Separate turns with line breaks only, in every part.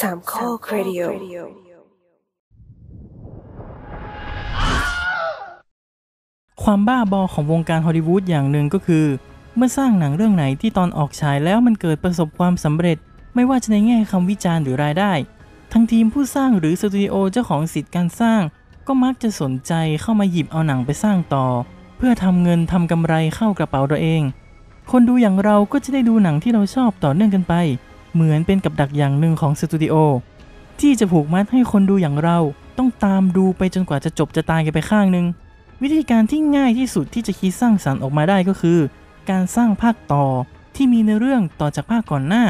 สามข้อครดิโอ
ความบ้าบอของวงการฮอลลีวูดอย่างหนึ่งก็คือ เมื่อสร้างหนังเรื่องไหนที่ตอนออกฉายแล้วมันเกิดประสบความสำเร็จ ไม่ว่าจะในแง่คำวิจารณ์หรือรายได้ ทั้งทีมผู้สร้างหรือสตูดิโอเจ้าของสิทธิ์การสร้าง ก็มักจะสนใจเข้ามาหยิบเอาหนังไปสร้างต่อ เพื่อทำเงินทำกำไรเข้ากระเป๋าตัวเอง คนดูอย่างเราก็จะได้ดูหนังที่เราชอบต่อเนื่องกันไป เหมือนเป็นกับดักอย่างหนึ่งของสตูดิโอที่จะผูกมัดให้คนดูอย่างเราต้องตามดูไปจนกว่าจะจบจะตายกันไปข้างหนึ่งวิธีการที่ง่ายที่สุดที่จะคิดสร้างสรรค์ออกมาได้ก็คือ การสร้างภาคต่อที่มีในเรื่องต่อจากภาคก่อนหน้า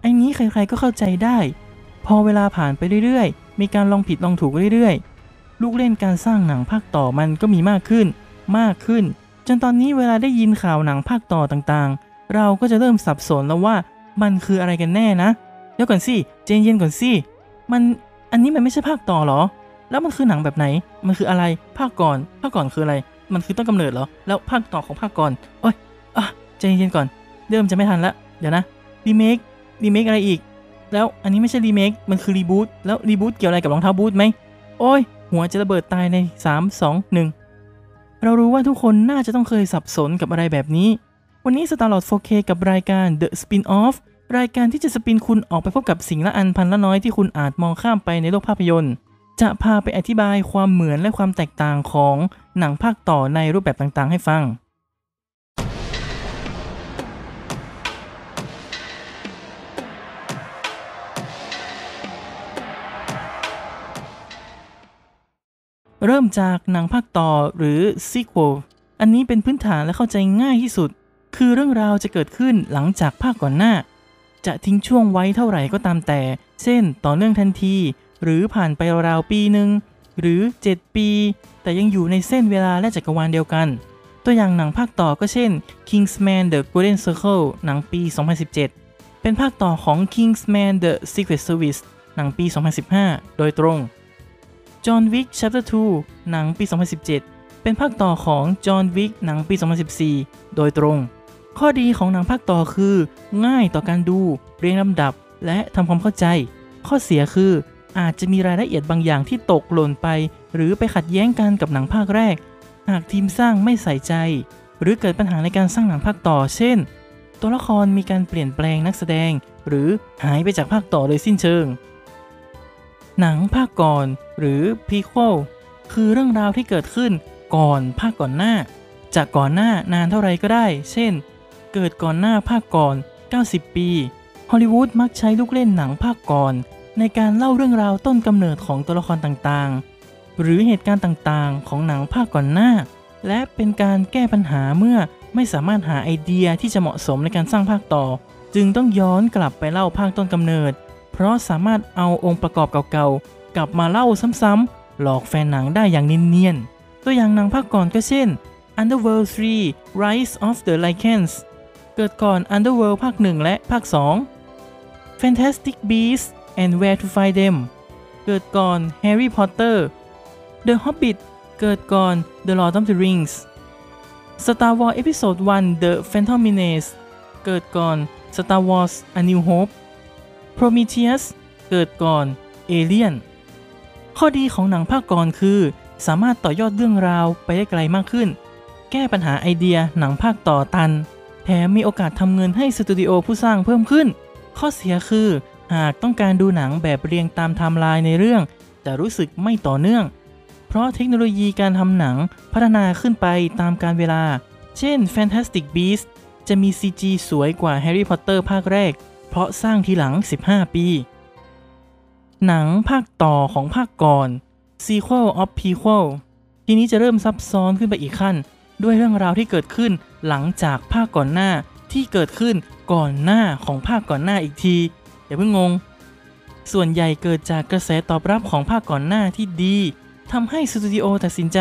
ไอ้นี้ใครๆก็เข้าใจได้ พอเวลาผ่านไปเรื่อยๆ มีการลองผิดลองถูกเรื่อยๆ ลูกเล่นการสร้างหนังภาคต่อมันก็มีมากขึ้น มากขึ้น จนตอนนี้เวลาได้ยินข่าวหนังภาคต่อต่างๆ เราก็จะเริ่มสับสนแล้วว่า มันคืออะไรกันแน่นะเดี๋ยวก่อนสิเจนเย็นก่อนสิมันอันนี้มันไม่ใช่ภาคต่อหรอ แล้วมันคือหนังแบบไหน มันคืออะไรภาคก่อน ภาคก่อนคืออะไร มันคือต้นกำเนิดเหรอ แล้วภาคต่อของภาคก่อนโอ้ยอะใจเย็นก่อน เริ่มจะไม่ทันละเดี๋ยวนะรีเมครีเมคอะไรอีก แล้วอันนี้ไม่ใช่รีเมคมันคือรีบูตแล้วรีบูตเกี่ยวอะไรกับรองเท้าบูทไหมโอ้ย หัวจะระเบิดตายใน 3 2 1 เรารู้ว่าทุกคนน่าจะต้องเคยสับสนกับอะไรแบบนี้ วันนี้ Star Lord 4K กับรายการ The Spin-off รายการที่จะสปินคุณออกไปพบกับสิ่งละอันพันละน้อยที่คุณอาจมองข้ามไปในโลกภาพยนตร์ จะพาไปอธิบายความเหมือนและความแตกต่างของหนังภาคต่อในรูปแบบต่างๆ ให้ฟัง เริ่มจากหนังภาคต่อหรือ sequel อันนี้เป็นพื้นฐานและเข้าใจง่ายที่สุด คือเรื่องราวจะเกิดขึ้นหลังจากภาคก่อนหน้า จะทิ้งช่วงไว้เท่าไหร่ก็ตามแต่ เช่น ต่อเนื่องทันที หรือผ่านไปราวปีหนึ่งหรือ 7 ปี แต่ยังอยู่ในเส้นเวลาและจักรวาลเดียวกัน ตัวอย่างหนังภาคต่อก็เช่น Kingsman The Golden Circle หนังปี 2017 เป็นภาคต่อของ Kingsman The Secret Service หนังปี 2015 โดยตรง John Wick Chapter 2 หนังปี 2017 เป็นภาคต่อของ John Wick หนังปี 2014 โดยตรง ข้อดีของหนังภาคต่อคือ ง่ายต่อการดูเรียงลำดับ และทำความเข้าใจ ข้อเสียคืออาจจะมีรายละเอียดบางอย่างที่ตกหล่นไป หรือไปขัดแย้งกันกับหนังภาคแรก หากทีมสร้างไม่ใส่ใจ หรือเกิดปัญหาในการสร้างหนังภาคต่อ เช่น ตัวละครมีการเปลี่ยนแปลงนักแสดง หรือหายไปจากภาคต่อโดยสิ้นเชิง หนังภาคก่อน หรือ prequel คือเรื่องราวที่เกิดขึ้นก่อนภาคก่อนหน้า จากก่อนหน้านานเท่าไรก็ได้ เช่น เกิดก่อนหน้าภาคก่อน 90 ปี ฮอลลีวูดมักใช้ลูกเล่นหนังภาคก่อน ในการเล่าเรื่องราวต้นกำเนิดของตัวละครต่างๆ หรือเหตุการณ์ต่างๆ ของหนังภาคก่อนหน้า และเป็นการแก้ปัญหาเมื่อไม่สามารถหาไอเดียที่จะเหมาะสมในการสร้างภาคต่อ จึงต้องย้อนกลับไปเล่าภาคต้นกำเนิด เพราะสามารถเอาองค์ประกอบเก่าๆ กลับมาเล่าซ้ำๆ หลอกแฟนหนังได้อย่างเนียนๆ ตัวอย่างหนังภาคก่อนก็เช่น Underworld 3 Rise of the Lycans เกิดก่อน Underworld ภาค 1 และภาค 2 Fantastic Beasts and Where to Find Them เกิดก่อน Harry Potter The Hobbit เกิดก่อน The Lord of the Rings Star Wars Episode 1 The Phantom Menace เกิดก่อน Star Wars A New Hope Prometheus เกิดก่อน Alien ข้อดีของหนังภาคก่อนคือ สามารถต่อยอดเรื่องราวไปได้ไกลมากขึ้น แก้ปัญหาไอเดียหนังภาคต่อตัน แถมมีโอกาสทำเงินให้สตูดิโอผู้สร้างเพิ่มขึ้น ข้อเสียคือ หากต้องการดูหนังแบบเรียงตามไทม์ไลน์ในเรื่อง จะรู้สึกไม่ต่อเนื่อง เพราะเทคโนโลยีการทำหนังพัฒนาขึ้นไปตามกาลเวลา เช่น Fantastic Beasts จะมี CG สวยกว่า Harry Potter ภาคแรก เพราะสร้างทีหลัง 15 ปี หนังภาคต่อของภาคก่อน Sequel of Prequel ทีนี้จะเริ่มซับซ้อนขึ้นไปอีกขั้น ด้วยเรื่องราวที่เกิดขึ้นหลังจากภาคก่อนหน้าที่เกิดขึ้นก่อนหน้าของภาคก่อนหน้าอีกทีอย่าเพิ่งงง ส่วนใหญ่เกิดจากกระแสตอบรับของภาคก่อนหน้าที่ดีทำให้สตูดิโอตัดสินใจ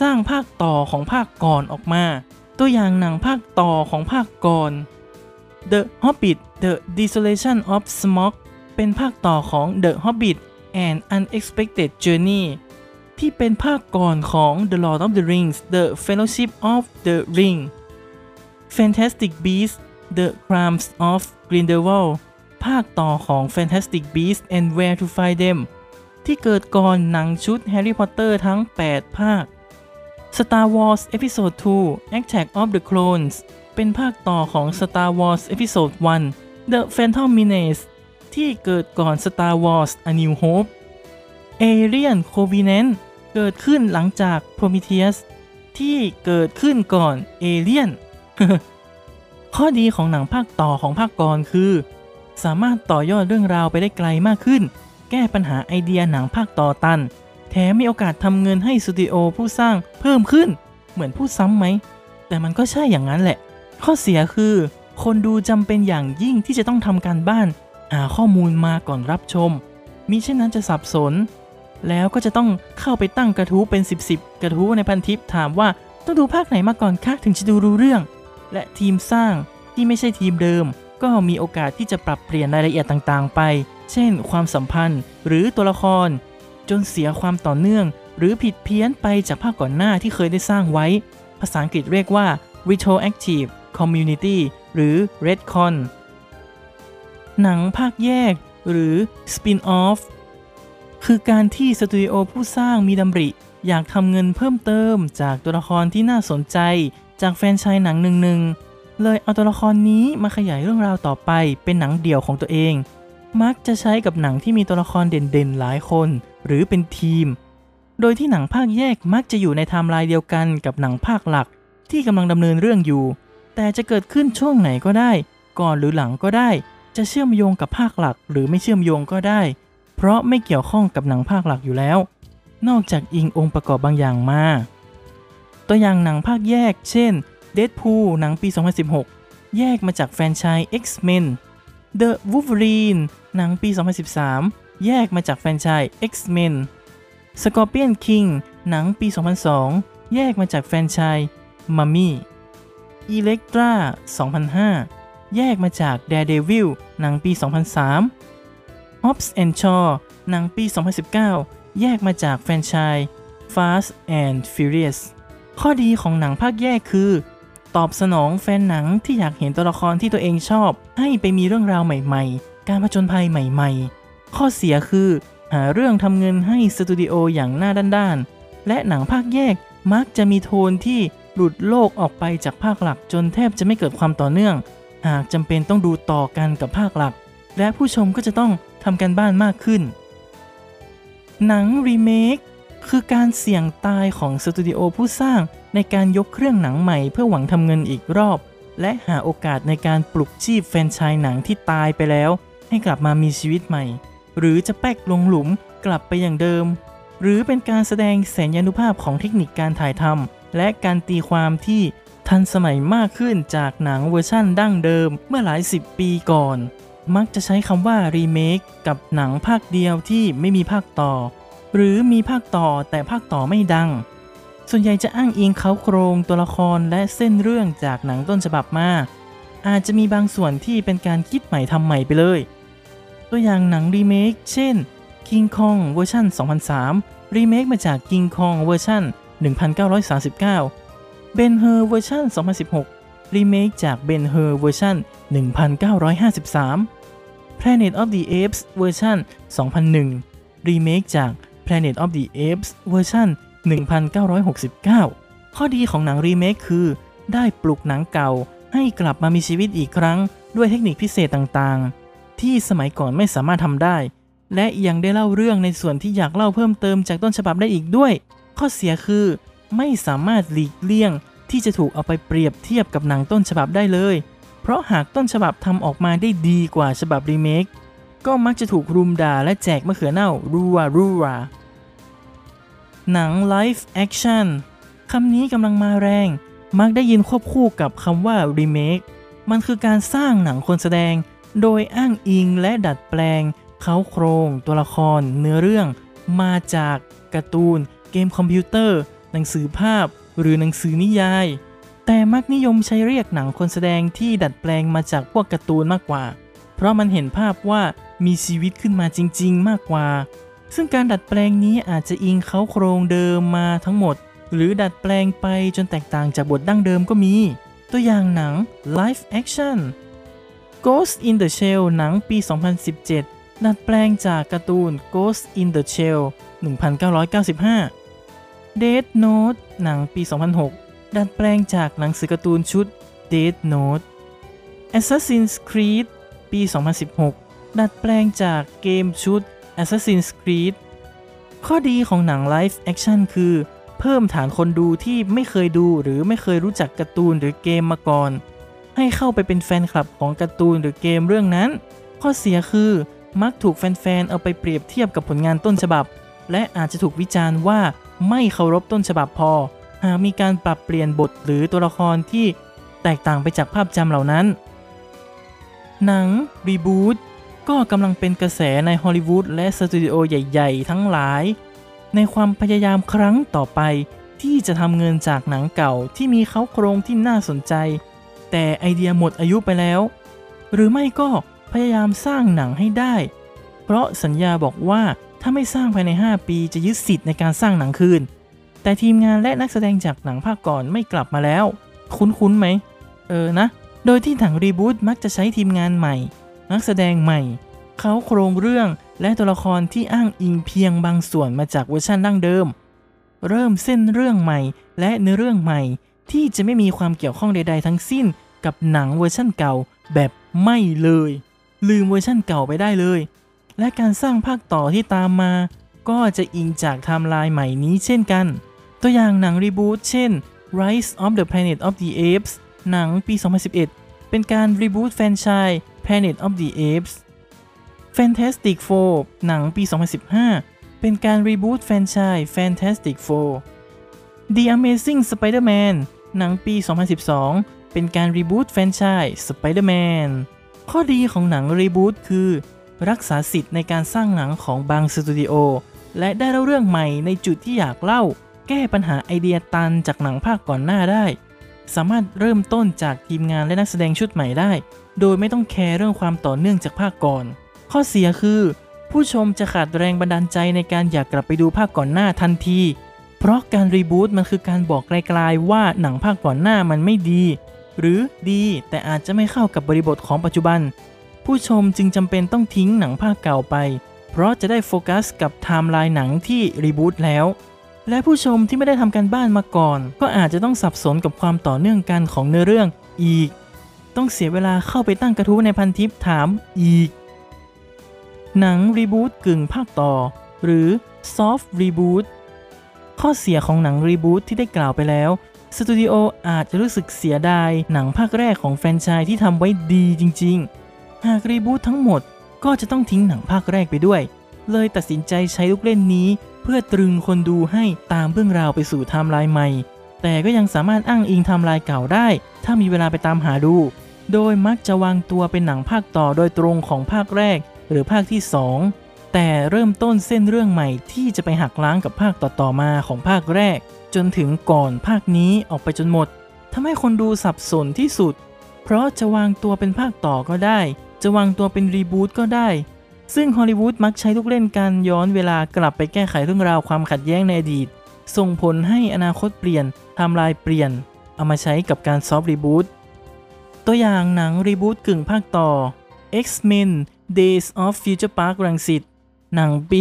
สร้างภาคต่อของภาคก่อนออกมา ตัวอย่างหนังภาคต่อของภาคก่อน The Hobbit The Desolation of Smaug เป็นภาคต่อของ The Hobbit and Unexpected Journey ที่เป็นภาคก่อนของ The Lord of the Rings The Fellowship of the Ring Fantastic Beasts The Crimes of Grindelwald ภาคต่อของ Fantastic Beasts and Where to Find Them ที่เกิดก่อนหนังชุด Harry Potter ทั้ง 8 ภาค Star Wars Episode 2 Attack of the Clones เป็นภาคต่อของ Star Wars Episode 1 The Phantom Menace ที่เกิดก่อน Star Wars A New Hope Alien Covenant เกิดขึ้นหลังจาก Prometheus ที่เกิดขึ้นก่อน Alien ข้อดีของหนังภาคต่อของภาคก่อนคือ สามารถต่อยอดเรื่องราวไปได้ไกลมากขึ้น แก้ปัญหาไอเดียหนังภาคต่อตัน แถมมีโอกาสทำเงินให้สตูดิโอผู้สร้างเพิ่มขึ้น เหมือนพูดซ้ำไหม แต่มันก็ใช่อย่างนั้นแหละ ข้อเสียคือ คนดูจำเป็นอย่างยิ่งที่จะต้องทำการบ้านหาข้อมูลมาก่อนรับชมมิเช่นนั้นจะสับสน แล้วก็จะต้องเข้าไปตั้งกระทู้เป็น 10บสกระทู้ในพันทิปถามว่าต้องดูภาคไหนมาก่อนคะถึงจะดูรู้เรื่อง และทีมสร้างที่ไม่ใช่ทีมเดิม ก็มีโอกาสที่จะปรับเปลี่ยนรายละเอียดต่างๆ ไป เช่น ความสัมพันธ์หรือตัวละคร จนเสียความต่อเนื่อง หรือผิดเพี้ยนไปจากภาคก่อนหน้าที่เคยได้สร้างไว้ ภาษาอังกฤษเรียกว่า retroactive community หรือ redcon หนังภาคแยกหรือ spin-off คือการที่สตูดิโอผู้สร้างมีดำริ อยากทำเงินเพิ่มเติมจากตัวละครที่น่าสนใจ จากแฟนชายหนังหนึ่งๆเลยเอาตัวละครนี้มาขยายเรื่องราวต่อไปเป็นหนังเดี่ยวของตัวเอง มักจะใช้กับหนังที่มีตัวละครเด่นๆหลายคน หรือเป็นทีม โดยที่หนังภาคแยกมักจะอยู่ในไทม์ไลน์เดียวกันกับหนังภาคหลัก ที่กำลังดำเนินเรื่องอยู่ แต่จะเกิดขึ้นช่วงไหนก็ได้ ก่อนหรือหลังก็ได้ จะเชื่อมโยงกับภาคหลัก หรือไม่เชื่อมโยงก็ได้ เพราะไม่เกี่ยวข้องกับหนังภาคหลักอยู่แล้ว นอกจากอิงองค์ประกอบบางอย่างมา ตัวอย่างหนังภาคแยก เช่น Deadpool หนังปี 2016 แยกมาจากแฟนชส์ X-Men The Wolverine หนังปี 2013 แยกมาจากแฟนชส์ X-Men Scorpion King หนังปี 2002 แยกมาจากแฟนชส์ Mummy Electra 2005 แยกมาจาก Daredevil หนังปี 2003 Hobbs and Shaw หนังปี 2019 แยกมาจากแฟรนไชส์ Fast and Furious ข้อดีของหนังภาคแยกคือ ตอบสนองแฟนหนังที่อยากเห็นตัวละครที่ตัวเองชอบ ให้ไปมีเรื่องราวใหม่ๆ การผจญภัยใหม่ๆ ข้อเสียคือ หาเรื่องทำเงินให้สตูดิโออย่างหน้าด้านๆ และหนังภาคแยกมักจะมีโทนที่หลุดโลกออกไปจากภาคหลักจนแทบจะไม่เกิดความต่อเนื่อง หากจำเป็นต้องดูต่อกันกับภาคหลัก และผู้ชมก็จะต้อง ทำการบ้านมากขึ้น หนังรีเมคคือการเสี่ยงตายของสตูดิโอผู้สร้างในการยกเครื่องหนังใหม่เพื่อหวังทำเงินอีกรอบ และหาโอกาสในการปลุกชีพแฟรนไชส์หนังที่ตายไปแล้ว ให้กลับมามีชีวิตใหม่ หรือจะแป๊กลงหลุมกลับไปอย่างเดิม หรือเป็นการแสดงแสนยานุภาพของเทคนิคการถ่ายทำและการตีความที่ทันสมัยมากขึ้นจากหนังเวอร์ชั่นดั้งเดิมเมื่อหลายสิบปีก่อน มักจะใช้คำว่ารีเมคกับหนังภาคเดียวที่ไม่มีภาคต่อ หรือมีภาคต่อแต่ภาคต่อไม่ดัง ส่วนใหญ่จะอ้างอิงเค้าโครงตัวละครและเส้นเรื่องจากหนังต้นฉบับมา อาจจะมีบางส่วนที่เป็นการคิดใหม่ทำใหม่ไปเลย ตัวอย่างหนังรีเมคเช่น King Kong เวอร์ชัน2003 รีเมคมาจาก King Kong เวอร์ชัน1939 Ben Hur เวอร์ชัน2016 รีเมคจาก Ben Hur เวอร์ชัน1953 Planet of the Apes เวอร์ชัน2001 รีเมคจาก Planet of the Apes เวอร์ชัน1969 ข้อดีของหนังรีเมคคือ ได้ปลุกหนังเก่าให้กลับมามีชีวิตอีกครั้ง ด้วยเทคนิคพิเศษต่างๆ ที่สมัยก่อนไม่สามารถทำได้ และยังได้เล่าเรื่องในส่วนที่อยากเล่าเพิ่มเติมจากต้นฉบับได้อีกด้วย ข้อเสียคือ ไม่สามารถหลีกเลี่ยงที่จะถูกเอาไปเปรียบเทียบกับหนังต้นฉบับได้เลย ราะหากต้นฉบับทำออกมาได้ดีกว่าฉบับรีเมค ก็มักจะถูกรุมด่าและแจกมะเขือเน่ารัวรัวหนัง Live Action คำนี้กำลังมาแรง มักได้ยินควบคู่กับคำว่า Remake มันคือการสร้างหนังคนแสดง โดยอ้างอิงและดัดแปลง เขาโครง ตัวละคร เนื้อเรื่อง มาจากการ์ตูน เกมคอมพิวเตอร์ หนังสือภาพ หรือหนังสือนิยาย แต่มักนิยมใช้เรียกหนังคนแสดงที่ดัดแปลงมาจากพวกการ์ตูนมากกว่า เพราะมันเห็นภาพว่ามีชีวิตขึ้นมาจริง ๆ มากกว่า ซึ่งการดัดแปลงนี้อาจจะอิงเขาโครงเดิมมาทั้งหมด หรือดัดแปลงไปจนแตกต่างจากบทดั้งเดิมก็มี ตัวอย่างหนัง live action Ghost in the Shell หนังปี 2017 ดัดแปลงจากการ์ตูน Ghost in the Shell 1995 Death Note หนังปี 2006 ดัดแปลงจากหนังสือการ์ตูนชุด Death Note Assassin's Creed ปี 2016 ดัดแปลงจากเกมชุด Assassin's Creed ข้อดีของหนัง Live Action คือ เพิ่มฐานคนดูที่ไม่เคยดูหรือไม่เคยรู้จักการ์ตูนหรือเกมมาก่อน ให้เข้าไปเป็นแฟนคลับของการ์ตูนหรือเกมเรื่องนั้น ข้อเสียคือมักถูกแฟนๆ เอาไปเปรียบเทียบกับผลงานต้นฉบับ และอาจจะถูกวิจารณ์ว่าไม่เคารพต้นฉบับพอ หากมีการปรับเปลี่ยนบทหรือตัวละครที่แตกต่างไปจากภาพจำเหล่านั้น หนัง รีบูตก็กำลังเป็นกระแสในฮอลลีวูดและสตูดิโอใหญ่ๆ ทั้งหลาย ในความพยายามครั้งต่อไป ที่จะทำเงินจากหนังเก่าที่มีเขาโครงที่น่าสนใจ แต่ไอเดียหมดอายุไปแล้ว หรือไม่ก็พยายามสร้างหนังให้ได้ เพราะสัญญาบอกว่าถ้าไม่สร้างภายใน 5 ปีจะยึดสิทธิ์ในการสร้างหนังคืน แต่ทีมงานและนักแสดงจากหนังภาคก่อนไม่กลับมาแล้ว คุ้นๆไหม เออนะ โดยที่หนังรีบูตมักจะใช้ทีมงานใหม่ นักแสดงใหม่ เขาโครงเรื่องและตัวละครที่อ้างอิงเพียงบางส่วนมาจากเวอร์ชันดั้งเดิม เริ่มเส้นเรื่องใหม่ และเนื้อเรื่องใหม่ ที่จะไม่มีความเกี่ยวข้องใด ๆ ทั้งสิ้น กับหนังเวอร์ชันเก่าแบบไม่เลย ลืมเวอร์ชันเก่าไปได้เลย และการสร้างภาคต่อที่ตามมา ก็จะอิงจากไทม์ไลน์ใหม่นี้เช่นกัน ตัวอย่างหนังรีบูตเช่น Rise of the Planet of the Apes หนังปี 2011 เป็นการรีบูตแฟนชส์ Planet of the Apes Fantastic Four หนังปี 2015 เป็นการรีบูตแฟนชส์ Fantastic Four The Amazing Spider-Man หนังปี 2012 เป็นการรีบูตแฟนชส์ Spider-Man ข้อดีของหนังรีบูตคือ รักษาสิทธิ์ในการสร้างหนังของบางสตูดิโอและได้เล่าเรื่องใหม่ในจุดที่อยากเล่า แก้ปัญหาไอเดียตันจากหนังภาคก่อนหน้าได้ สามารถเริ่มต้นจากทีมงานและนักแสดงชุดใหม่ได้ โดยไม่ต้องแคร์เรื่องความต่อเนื่องจากภาคก่อน ข้อเสียคือ ผู้ชมจะขาดแรงบันดาลใจในการอยากกลับไปดูภาคก่อนหน้าทันที เพราะการรีบูตมันคือการบอกกลายๆว่าหนังภาคก่อนหน้ามันไม่ดี หรือดีแต่อาจจะไม่เข้ากับบริบทของปัจจุบัน ผู้ชมจึงจำเป็นต้องทิ้งหนังภาคเก่าไป เพราะจะได้โฟกัสกับไทม์ไลน์หนังที่รีบูตแล้ว และผู้ชมที่ไม่ได้ทำการบ้านมาก่อน ก็อาจจะต้องสับสนกับความต่อเนื่องกันของเนื้อเรื่องอีก ต้องเสียเวลาเข้าไปตั้งกระทู้ในพันทิปถามอีก หนังรีบูตกึ่งภาคต่อ หรือ soft reboot ข้อเสียของหนังรีบูตที่ได้กล่าวไปแล้วสตูดิโออาจจะรู้สึกเสียดายหนังภาคแรกของแฟรนไชส์ที่ทำไว้ดีจริง ๆ หากรีบูตทั้งหมดก็จะต้องทิ้งหนังภาคแรกไปด้วย เลยตัดสินใจใช้ลูกเล่นนี้ เพื่อตรึงคนดูให้ตามเรื่องราวไปสู่ไทม์ไลน์ใหม่ แต่ก็ยังสามารถอ้างอิงไทม์ไลน์เก่าได้ ถ้ามีเวลาไปตามหาดู โดยมักจะวางตัวเป็นหนังภาคต่อโดยตรงของภาคแรก หรือภาคที่ 2 แต่เริ่มต้นเส้นเรื่องใหม่ที่จะไปหักล้างกับภาคต่อๆมาของภาคแรก จนถึงก่อนภาคนี้ออกไปจนหมดทำให้คนดูสับสนที่สุด เพราะจะวางตัวเป็นภาคต่อก็ได้ จะวางตัวเป็นรีบูตก็ได้ ซึ่งฮอลลีวูดมักใช้ลูกเล่นการย้อนเวลากลับไปแก้ไขเรื่องราวความขัดแย้งในอดีต ส่งผลให้อนาคตเปลี่ยนไทม์ไลน์เปลี่ยน เอามาใช้กับการ soft reboot ตัวอย่างหนังรีบูตกึ่งภาคต่อ X-Men Days of Future Park รังสิตหนังปี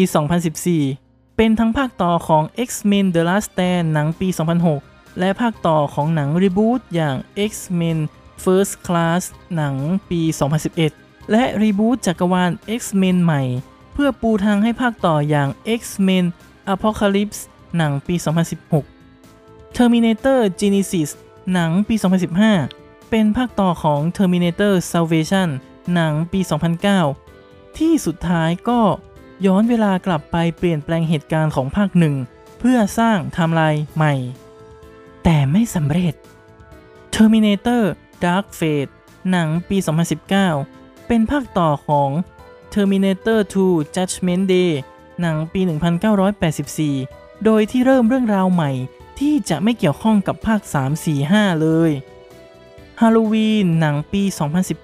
2014 เป็นทั้งภาคต่อของ X-Men The Last Stand หนังปี 2006 และภาคต่อของหนังรีบูตอย่าง X-Men First Class หนังปี 2011 และรีบูตจักรวาล X-Men ใหม่ เพื่อปูทางให้ภาคต่ออย่าง X-Men Apocalypse หนังปี 2016 Terminator Genesis หนังปี 2015 เป็นภาคต่อของ Terminator Salvation หนังปี 2009 ที่สุดท้ายก็ย้อนเวลากลับไปเปลี่ยนแปลงเหตุการณ์ของภาคหนึ่ง เพื่อสร้างไทม์ไลน์ใหม่ แต่ไม่สำเร็จ Terminator Dark Fate หนังปี 2019 เป็นภาคต่อของ Terminator 2 Judgment Day หนังปี 1984 โดยที่เริ่มเรื่องราวใหม่ที่จะไม่เกี่ยวข้องกับภาค 3 4 5 เลย Halloween หนังปี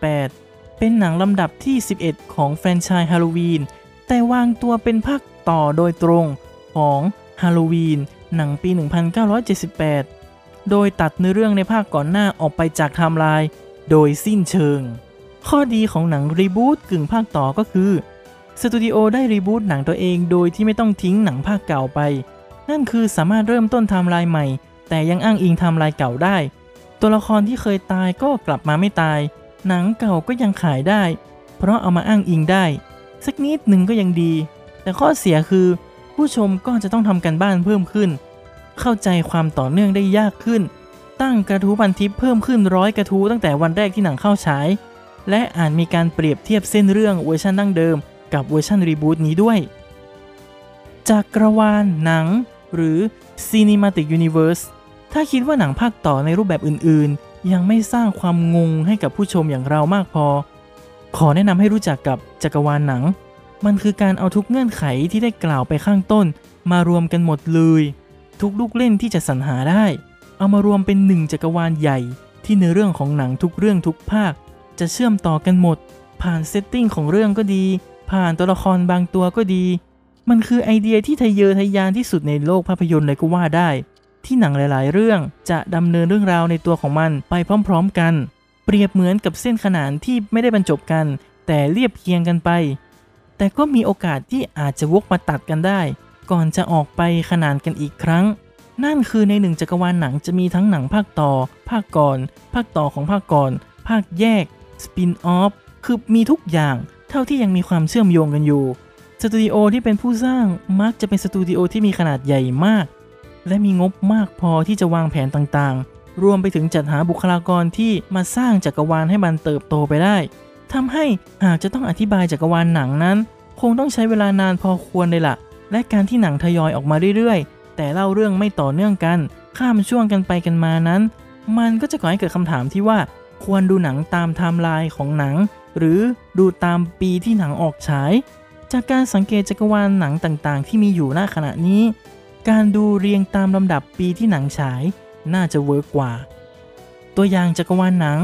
2018 เป็นหนังลำดับที่ 11 ของแฟรนไชส์ Halloween แต่วางตัวเป็นภาคต่อโดยตรงของ Halloween หนังปี 1978 โดยตัดเนื้อเรื่องในภาคก่อนหน้าออกไปจากไทม์ไลน์โดยสิ้นเชิง ข้อดีของหนัง reboot กึ่งภาคต่อก็คือสตูดิโอได้ reboot หนังตัวเองโดยที่ไม่ต้องทิ้งหนังภาคเก่าไป นั่นคือสามารถเริ่มต้นไทม์ไลน์ใหม่ แต่ยังอ้างอิงไทม์ไลน์เก่าได้ ตัวละครที่เคยตายก็กลับมาไม่ตาย หนังเก่าก็ยังขายได้ เพราะเอามาอ้างอิงได้ สักนิดหนึ่งก็ยังดี แต่ข้อเสียคือ ผู้ชมก็จะต้องทำการบ้านเพิ่มขึ้น เข้าใจความต่อเนื่องได้ยากขึ้น ตั้งกระทู้พันทิปเพิ่มขึ้นร้อยกระทู้ตั้งแต่วันแรกที่หนังเข้าฉาย และอาจมีการเปรียบเทียบเส้นเรื่องเวอร์ชันดั้งเดิม กับเวอร์ชัน reboot นี้ด้วยจากกระวานหนัง หรือ Cinematic Universe ถ้าคิดว่าหนังภาคต่อในรูปแบบอื่นๆ ยังไม่สร้างความงงให้กับผู้ชมอย่างเรามากพอ ขอแนะนำให้รู้จักกับจักรวาลหนัง มันคือการเอาทุกเงื่อนไขที่ได้กล่าวไปข้างต้น มารวมกันหมดเลย ทุกลูกเล่นที่จะสรรหาได้ เอามารวมเป็นหนึ่งจักรวาลใหญ่ ที่ในเรื่องของหนังทุกเรื่องทุกภาค จะเชื่อมต่อกันหมด ผ่านเซตติ้งของเรื่องก็ดี ผ่านตัวละครบางตัวก็ดี มันคือไอเดียที่ทะเยอทะยานที่สุดในโลกภาพยนตร์เลยก็ว่าได้ ที่หนังหลายๆ เรื่องจะดำเนินเรื่องราวในตัวของมันไปพร้อม ๆ กัน เปรียบเหมือนกับเส้นขนานที่ไม่ได้บรรจบกัน แต่เรียบเคียงกันไป แต่ก็มีโอกาสที่อาจจะวกมาตัดกันได้ ก่อนจะออกไปขนานกันอีกครั้งนั่นคือในหนึ่งจักรวาลหนังจะมีทั้งหนังภาคต่อ ภาคก่อน ภาคต่อของภาคก่อน ภาคแยก สปินออฟคือมีทุกอย่างเท่าที่ยังมีความเชื่อมโยงกันอยู่สตูดิโอที่เป็นผู้สร้างมักจะเป็นสตูดิโอที่มีขนาดใหญ่มาก และมีงบมากพอที่จะวางแผนต่างๆ รวมไปถึงจัดหาบุคลากรที่มาสร้างจักรวาลให้มันเติบโตไปได้ทำให้หากจะต้องอธิบายจักรวาลหนังนั้น คงต้องใช้เวลานานพอควรเลยล่ะ และการที่หนังทยอยออกมาเรื่อยๆ แต่เล่าเรื่องไม่ต่อเนื่องกัน ข้ามช่วงกันไปกันมานั้น มันก็จะก่อให้เกิดคำถามที่ว่า ควรดูหนังตามไทม์ไลน์ของหนัง หรือดูตามปีที่หนังออกฉาย จากการสังเกตจักรวาลหนังต่างๆ ที่มีอยู่ณขณะนี้ การดูเรียงตามลำดับปีที่หนังฉายน่าจะ work กว่า ตัวอย่างจักรวาลหนัง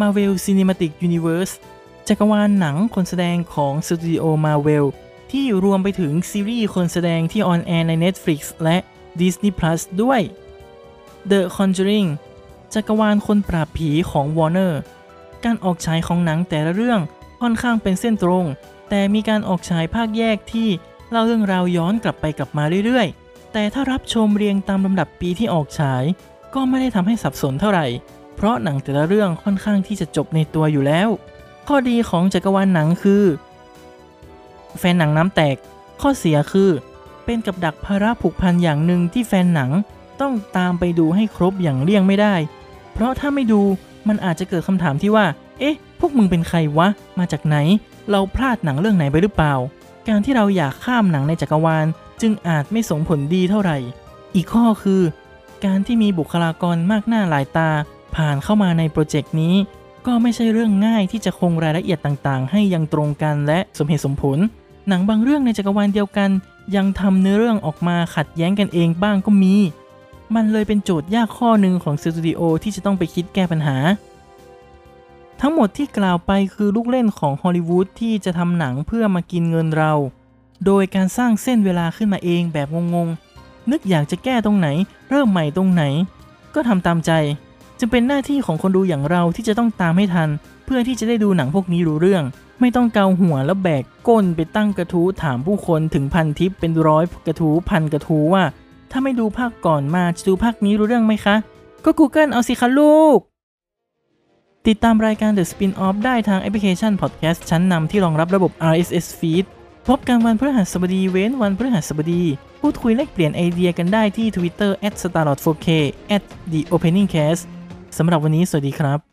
Marvel Cinematic Universe จักรวาลหนังคนแสดงของสตูดิโอ Marvel ที่รวมไปถึงซีรีส์คนแสดงที่ออนแอร์ใน Netflix และ Disney Plus ด้วย The Conjuring จักรวาลคนปราบผีของ Warner การออกฉายของหนังแต่ละเรื่องค่อนข้างเป็นเส้นตรง แต่มีการออกฉายภาคแยกที่เล่าเรื่องราวย้อนกลับไปกลับมาเรื่อยๆ แต่ถ้ารับชมเรียงตามลำดับปีที่ออกฉาย ก็ไม่ได้ทำให้สับสนเท่าไหร่ เพราะหนังแต่ละเรื่องค่อนข้างที่จะจบในตัวอยู่แล้ว ข้อดีของจักรวาลหนังคือ แฟนหนังน้ำแตก ข้อเสียคือ เป็นกับดักภาระผูกพันอย่างหนึ่งที่แฟนหนังต้องตามไปดูให้ครบอย่างเลี่ยงไม่ได้ เพราะถ้าไม่ดูมันอาจจะเกิดคำถามที่ว่า เอ๊ะ พวกมึงเป็นใครวะ มาจากไหน เราพลาดหนังเรื่องไหนไปหรือเปล่า การที่เราอยากข้ามหนังในจักรวาล จึงอาจไม่ส่งผลดีเท่าไหร่ อีกข้อคือ การที่มีบุคลากรมากหน้าหลายตา ผ่านเข้ามาในโปรเจกต์นี้ ก็ไม่ใช่เรื่องง่ายที่จะคงรายละเอียดต่างๆ ให้ยังตรงกันและสมเหตุสมผล หนังบางเรื่องในจักรวาลเดียวกัน ยังทำเนื้อเรื่องออกมาขัดแย้งกันเองบ้างก็มี มันเลยเป็นโจทย์ยากข้อหนึ่งของสตูดิโอที่จะต้องไปคิดแก้ปัญหา ทั้งหมดที่กล่าวไปคือลูกเล่นของฮอลลีวูดที่จะทำหนังเพื่อมากินเงินเรา โดยการสร้างเส้นเวลาขึ้นมาเองแบบงงๆ นึกอยากจะแก้ตรงไหน เริ่มใหม่ตรงไหน ก็ทำตามใจ จึงเป็นหน้าที่ของคนดูอย่างเราที่จะต้องตามให้ทัน เพื่อที่จะได้ดูหนังพวกนี้รู้เรื่อง ไม่ต้องเกาหัวแล้วแบกก้นไปตั้งกระทู้ถามผู้คนถึงพันทิปเป็นร้อยกระทู้พันกระทู้ว่า ถ้าไม่ดูภาคก่อนมาจะดูภาคนี้รู้เรื่องไหมคะ ก็ Google เอาสิคะลูก ติดตามรายการ The Spin-off ได้ทางแอปพลิเคชัน Podcast ชั้นนำที่รองรับระบบ RSS Feed พบกันวันพฤหัสบดีเว้นวันพฤหัสบดี พูดคุยแลกเปลี่ยนไอ디ยกันได้ที่ Twitter @starlord4k @theopeningcast สำหรับวันนี้สวัสดีครับ